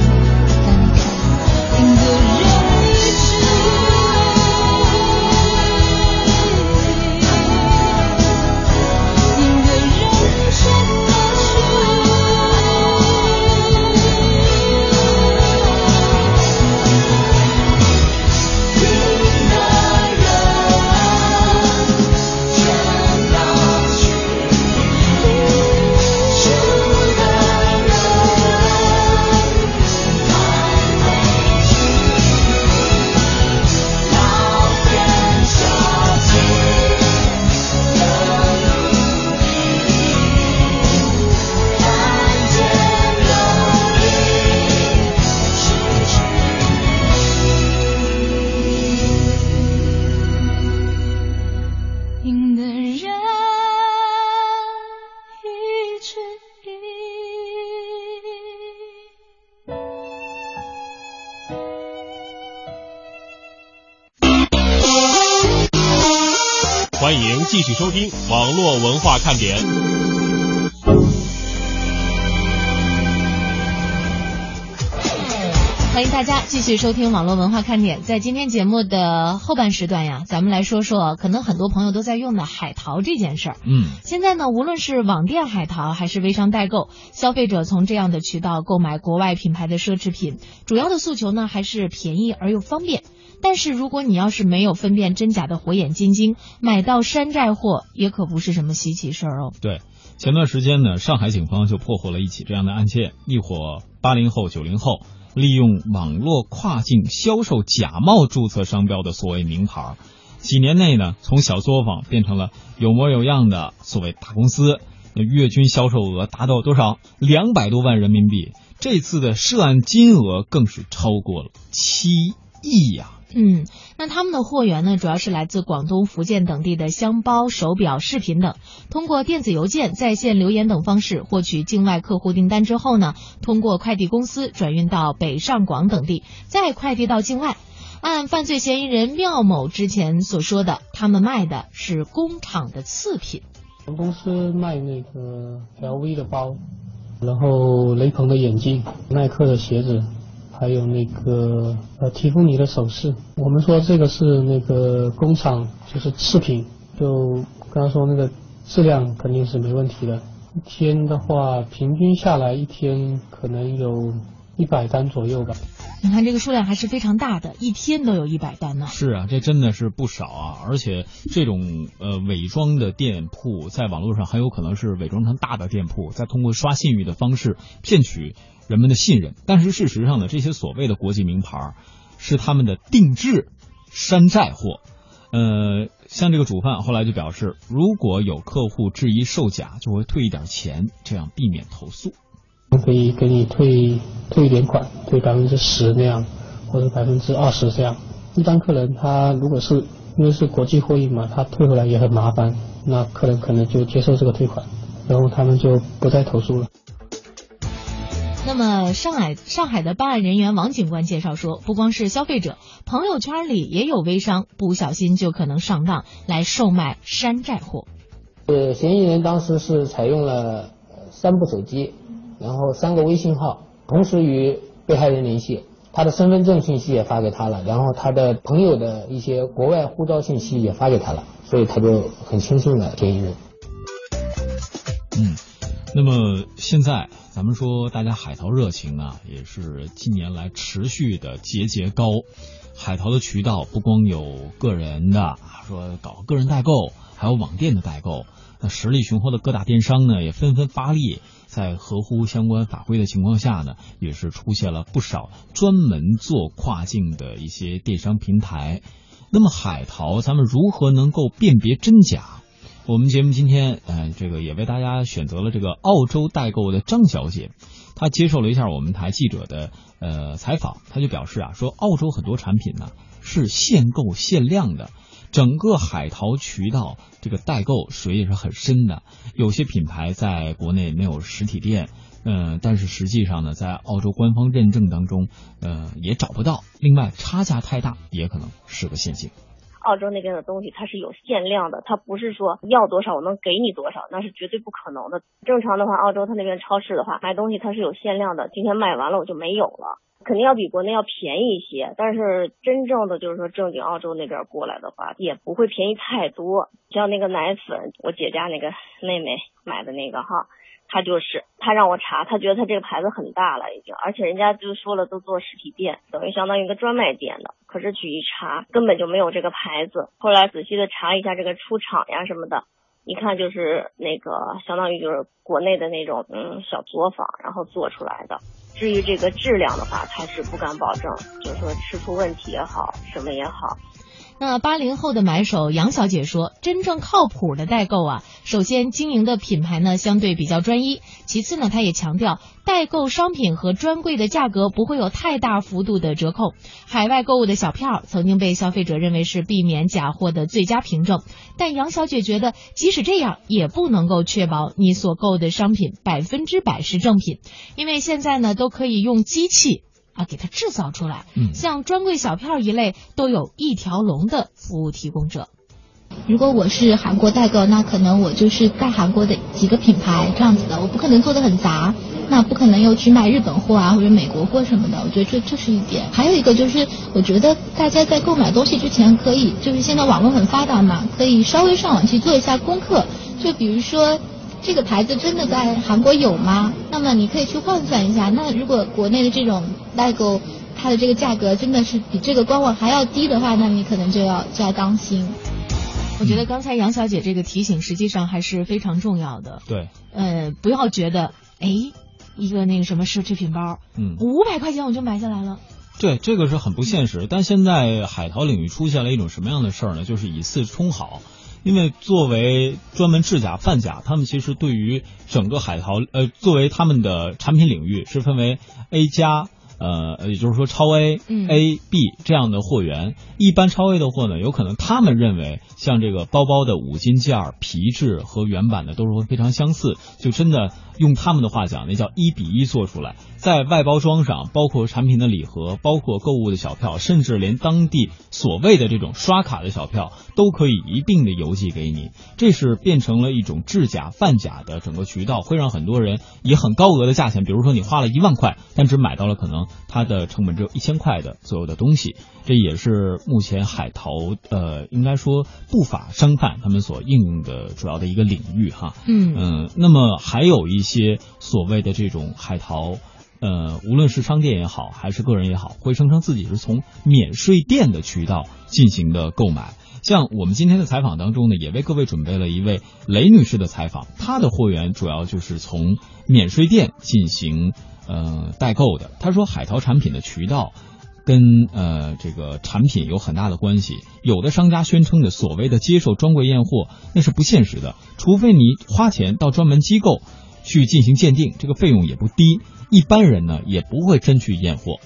收听网络文化看点。欢迎大家继续收听网络文化看点。在今天节目的后半时段呀，咱们来说说可能很多朋友都在用的海淘这件事儿。嗯，现在呢，无论是网店海淘还是微商代购，消费者从这样的渠道购买国外品牌的奢侈品，主要的诉求呢还是便宜而又方便。但是如果你要是没有分辨真假的火眼金睛，买到山寨货也可不是什么稀奇事儿哦。对，前段时间呢，上海警方就破获了一起这样的案件，一伙八零后、九零后利用网络跨境销售假冒注册商标的所谓名牌，几年内呢，从小作坊变成了有模有样的所谓大公司，月均销售额达到多少？两百多万人民币。这次的涉案金额更是超过了七亿呀、嗯，那他们的货源呢，主要是来自广东、福建等地的箱包、手表、饰品等。通过电子邮件、在线留言等方式获取境外客户订单之后呢，通过快递公司转运到北上广等地，再快递到境外。按犯罪嫌疑人廖某之前所说的，他们卖的是工厂的次品。我们公司卖那个 LV 的包，然后雷朋的眼镜、耐克的鞋子，还有那个呃提芬尼的首饰。我们说这个是那个工厂就是次品，就刚刚说那个质量肯定是没问题的。一天的话，平均下来一天可能有一百单左右吧。你看这个数量还是非常大的，一天都有一百单呢。是啊，这真的是不少啊！而且这种呃伪装的店铺，在网络上很有可能是伪装成大的店铺，再通过刷信誉的方式骗取人们的信任。但是事实上呢，这些所谓的国际名牌是他们的定制山寨货。呃，像这个主犯后来就表示，如果有客户质疑售假，就会退一点钱，这样避免投诉。可以给你退退一点款，退百分之十那样，或者百分之二十这样。一般客人他如果是因为是国际货运嘛，他退回来也很麻烦，那客人可能就接受这个退款，然后他们就不再投诉了。那么，上海上海的办案人员王警官介绍说，不光是消费者，朋友圈里也有微商不小心就可能上当，来售卖山寨货。呃，嫌疑人当时是采用了呃三部手机，然后三个微信号，同时与被害人联系，他的身份证信息也发给他了，然后他的朋友的一些国外护照信息也发给他了，所以他就很轻松的嫌疑人。嗯，那么现在咱们说，大家海淘热情啊，也是近年来持续的节节高。海淘的渠道不光有个人的，说搞个人代购，还有网店的代购。那实力雄厚的各大电商呢，也纷纷发力，在合乎相关法规的情况下呢，也是出现了不少专门做跨境的一些电商平台。那么海淘，咱们如何能够辨别真假？我们节目今天，呃，这个也为大家选择了这个澳洲代购的张小姐，她接受了一下我们台记者的呃采访，她就表示啊，说澳洲很多产品呢是限购限量的，整个海淘渠道这个代购水也是很深的，有些品牌在国内没有实体店，嗯、但是实际上呢，在澳洲官方认证当中，呃，也找不到。另外，差价太大也可能是个陷阱。澳洲那边的东西它是有限量的，它不是说要多少我能给你多少，那是绝对不可能的。正常的话，澳洲它那边超市的话，买东西它是有限量的，今天卖完了我就没有了，肯定要比国内要便宜一些。但是真正的就是说正经澳洲那边过来的话，也不会便宜太多。像那个奶粉，我姐家那个妹妹买的那个哈。他就是他让我查，他觉得他这个牌子很大了已经，而且人家就说了都做实体店，等于相当于一个专卖店的。可是去一查，根本就没有这个牌子。后来仔细的查一下这个出厂呀什么的，一看就是那个相当于就是国内的那种嗯小作坊，然后做出来的。至于这个质量的话，他是不敢保证，就是说吃出问题也好，什么也好。那八零后的买手杨小姐说，真正靠谱的代购啊，首先经营的品牌呢相对比较专一，其次呢，她也强调代购商品和专柜的价格不会有太大幅度的折扣。海外购物的小票曾经被消费者认为是避免假货的最佳凭证，但杨小姐觉得，即使这样，也不能够确保你所购的商品百分之百是正品，因为现在呢都可以用机器。啊，给它制造出来。嗯，像专柜小票一类，都有一条龙的服务提供者。如果我是韩国代购，那可能我就是带韩国的几个品牌这样子的，我不可能做的很杂。那不可能又去卖日本货啊，或者美国货什么的。我觉得这这是一点。还有一个就是，我觉得大家在购买东西之前，可以就是现在网络很发达嘛，可以稍微上网去做一下功课。就比如说，这个牌子真的在韩国有吗？那么你可以去换算一下。那如果国内的这种代购，它的这个价格真的是比这个官网还要低的话，那你可能就要就要当心。我觉得刚才杨小姐这个提醒实际上还是非常重要的。对。呃，不要觉得，哎。一个那个什么奢侈品包，嗯，五百块钱我就买下来了。对，这个是很不现实。但现在海淘领域出现了一种什么样的事儿呢？就是以次充好。因为作为专门制假贩假，他们其实对于整个海淘，呃，作为他们的产品领域是分为 A 加。呃，也就是说，超 A、A、B 这样的货源，一般超 A 的货呢，有可能他们认为像这个包包的五金件、皮质和原版的都是会非常相似，就真的用他们的话讲，那叫一比一做出来。在外包装上，包括产品的礼盒，包括购物的小票，甚至连当地所谓的这种刷卡的小票，都可以一并的邮寄给你。这是变成了一种制假贩假的整个渠道，会让很多人以很高额的价钱，比如说你花了一万块，但只买到了可能。它的成本只有一千块的左右的东西，这也是目前海淘呃，应该说不法商贩他们所应用的主要的一个领域哈。嗯嗯，那么还有一一些所谓的这种海淘，呃，无论是商店也好，还是个人也好，会声称自己是从免税店的渠道进行的购买。像我们今天的采访当中呢，也为各位准备了一位雷女士的采访，她的货源主要就是从免税店进行。呃，代购的，她说海淘产品的渠道跟呃这个产品有很大的关系。有的商家宣称的所谓的接受专柜验货，那是不现实的，除非你花钱到专门机构去进行鉴定，这个费用也不低。一般人呢也不会真去验货。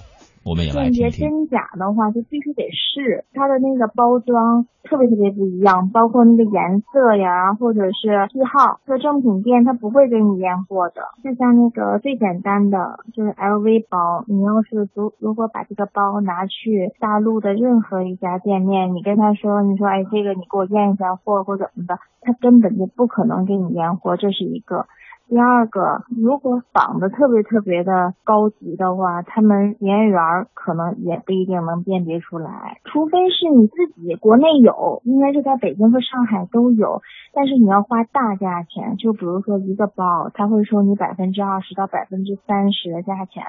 我们也来辨别真假的话，就必须得试它的那个包装，特别特别不一样，包括那个颜色呀，或者是序号。在正品店，它不会给你验货的。就像那个最简单的，就是 LV 包，你要是如如果把这个包拿去大陆的任何一家店面，你跟他说，你说哎，这个你给我验一下货或怎么的，他根本就不可能给你验货，这是一个。第二个，如果仿的特别特别的高级的话，他们验员可能也不一定能辨别出来，除非是你自己国内有，应该是在北京和上海都有，但是你要花大价钱，就比如说一个包，他会收你百分之二十到百分之三十的价钱，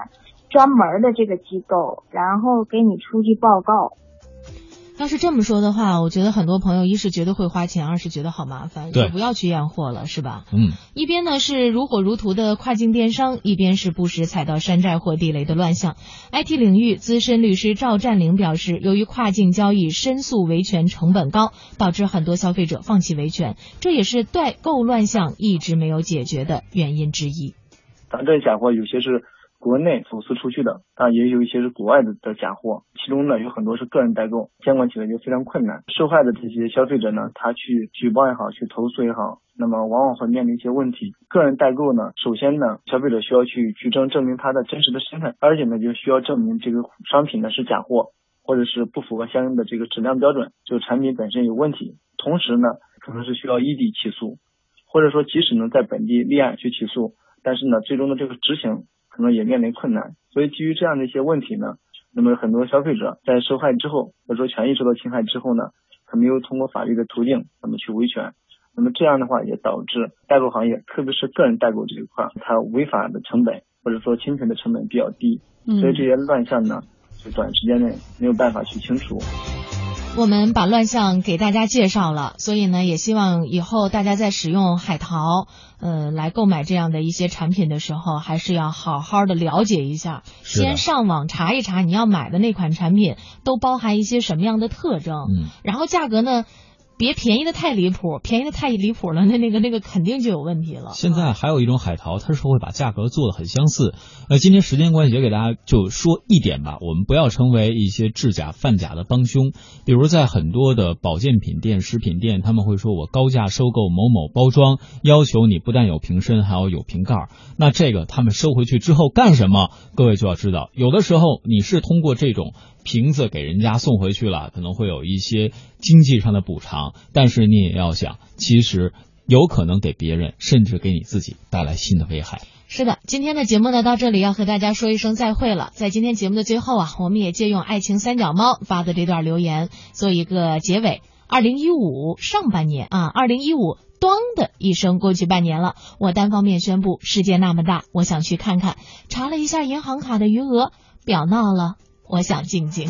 专门的这个机构，然后给你出具报告。要是这么说的话，我觉得很多朋友一是觉得会花钱，二是觉得好麻烦，就不要去验货了，是吧？嗯。一边呢是如火如荼的跨境电商，一边是不时踩到山寨货地雷的乱象。IT 领域资深律师赵占领表示，由于跨境交易申诉维权成本高，导致很多消费者放弃维权，这也是代购乱象一直没有解决的原因之一。咱这假货有些是。国内走私出去的，啊，也有一些是国外的的假货，其中呢有很多是个人代购，监管起来就非常困难。受害的这些消费者呢，他去举报也好，去投诉也好，那么往往会面临一些问题。个人代购呢，首先呢，消费者需要去举证证明他的真实的身份，而且呢，就需要证明这个商品呢是假货，或者是不符合相应的这个质量标准，就产品本身有问题。同时呢，可能是需要异地起诉，或者说即使能在本地立案去起诉，但是呢，最终的这个执行。可能也面临困难，所以基于这样的一些问题呢，那么很多消费者在受害之后，或者说权益受到侵害之后呢，他没有通过法律的途径，那么去维权，那么这样的话也导致代购行业，特别是个人代购这一块，它违法的成本或者说侵权的成本比较低，所以这些乱象呢，就短时间内没有办法去清除。我们把乱象给大家介绍了，所以呢，也希望以后大家在使用海淘，呃，来购买这样的一些产品的时候，还是要好好的了解一下，先上网查一查你要买的那款产品都包含一些什么样的特征，嗯，然后价格呢。别便宜的太离谱，便宜的太离谱了，那那个那个肯定就有问题了。现在还有一种海淘，它是会把价格做的很相似。呃，今天时间关系，也给大家就说一点吧，我们不要成为一些制假贩假的帮凶。比如在很多的保健品店、食品店，他们会说我高价收购某某包装，要求你不但有瓶身，还要有瓶盖。那这个他们收回去之后干什么？各位就要知道，有的时候你是通过这种。瓶子给人家送回去了，可能会有一些经济上的补偿，但是你也要想，其实有可能给别人，甚至给你自己带来新的危害。是的，今天的节目呢到这里要和大家说一声再会了。在今天节目的最后啊，我们也借用爱情三脚猫发的这段留言做一个结尾。二零一五上半年啊，二零一五咣的一声过去半年了，我单方面宣布世界那么大，我想去看看。查了一下银行卡的余额，表闹了，我想静静。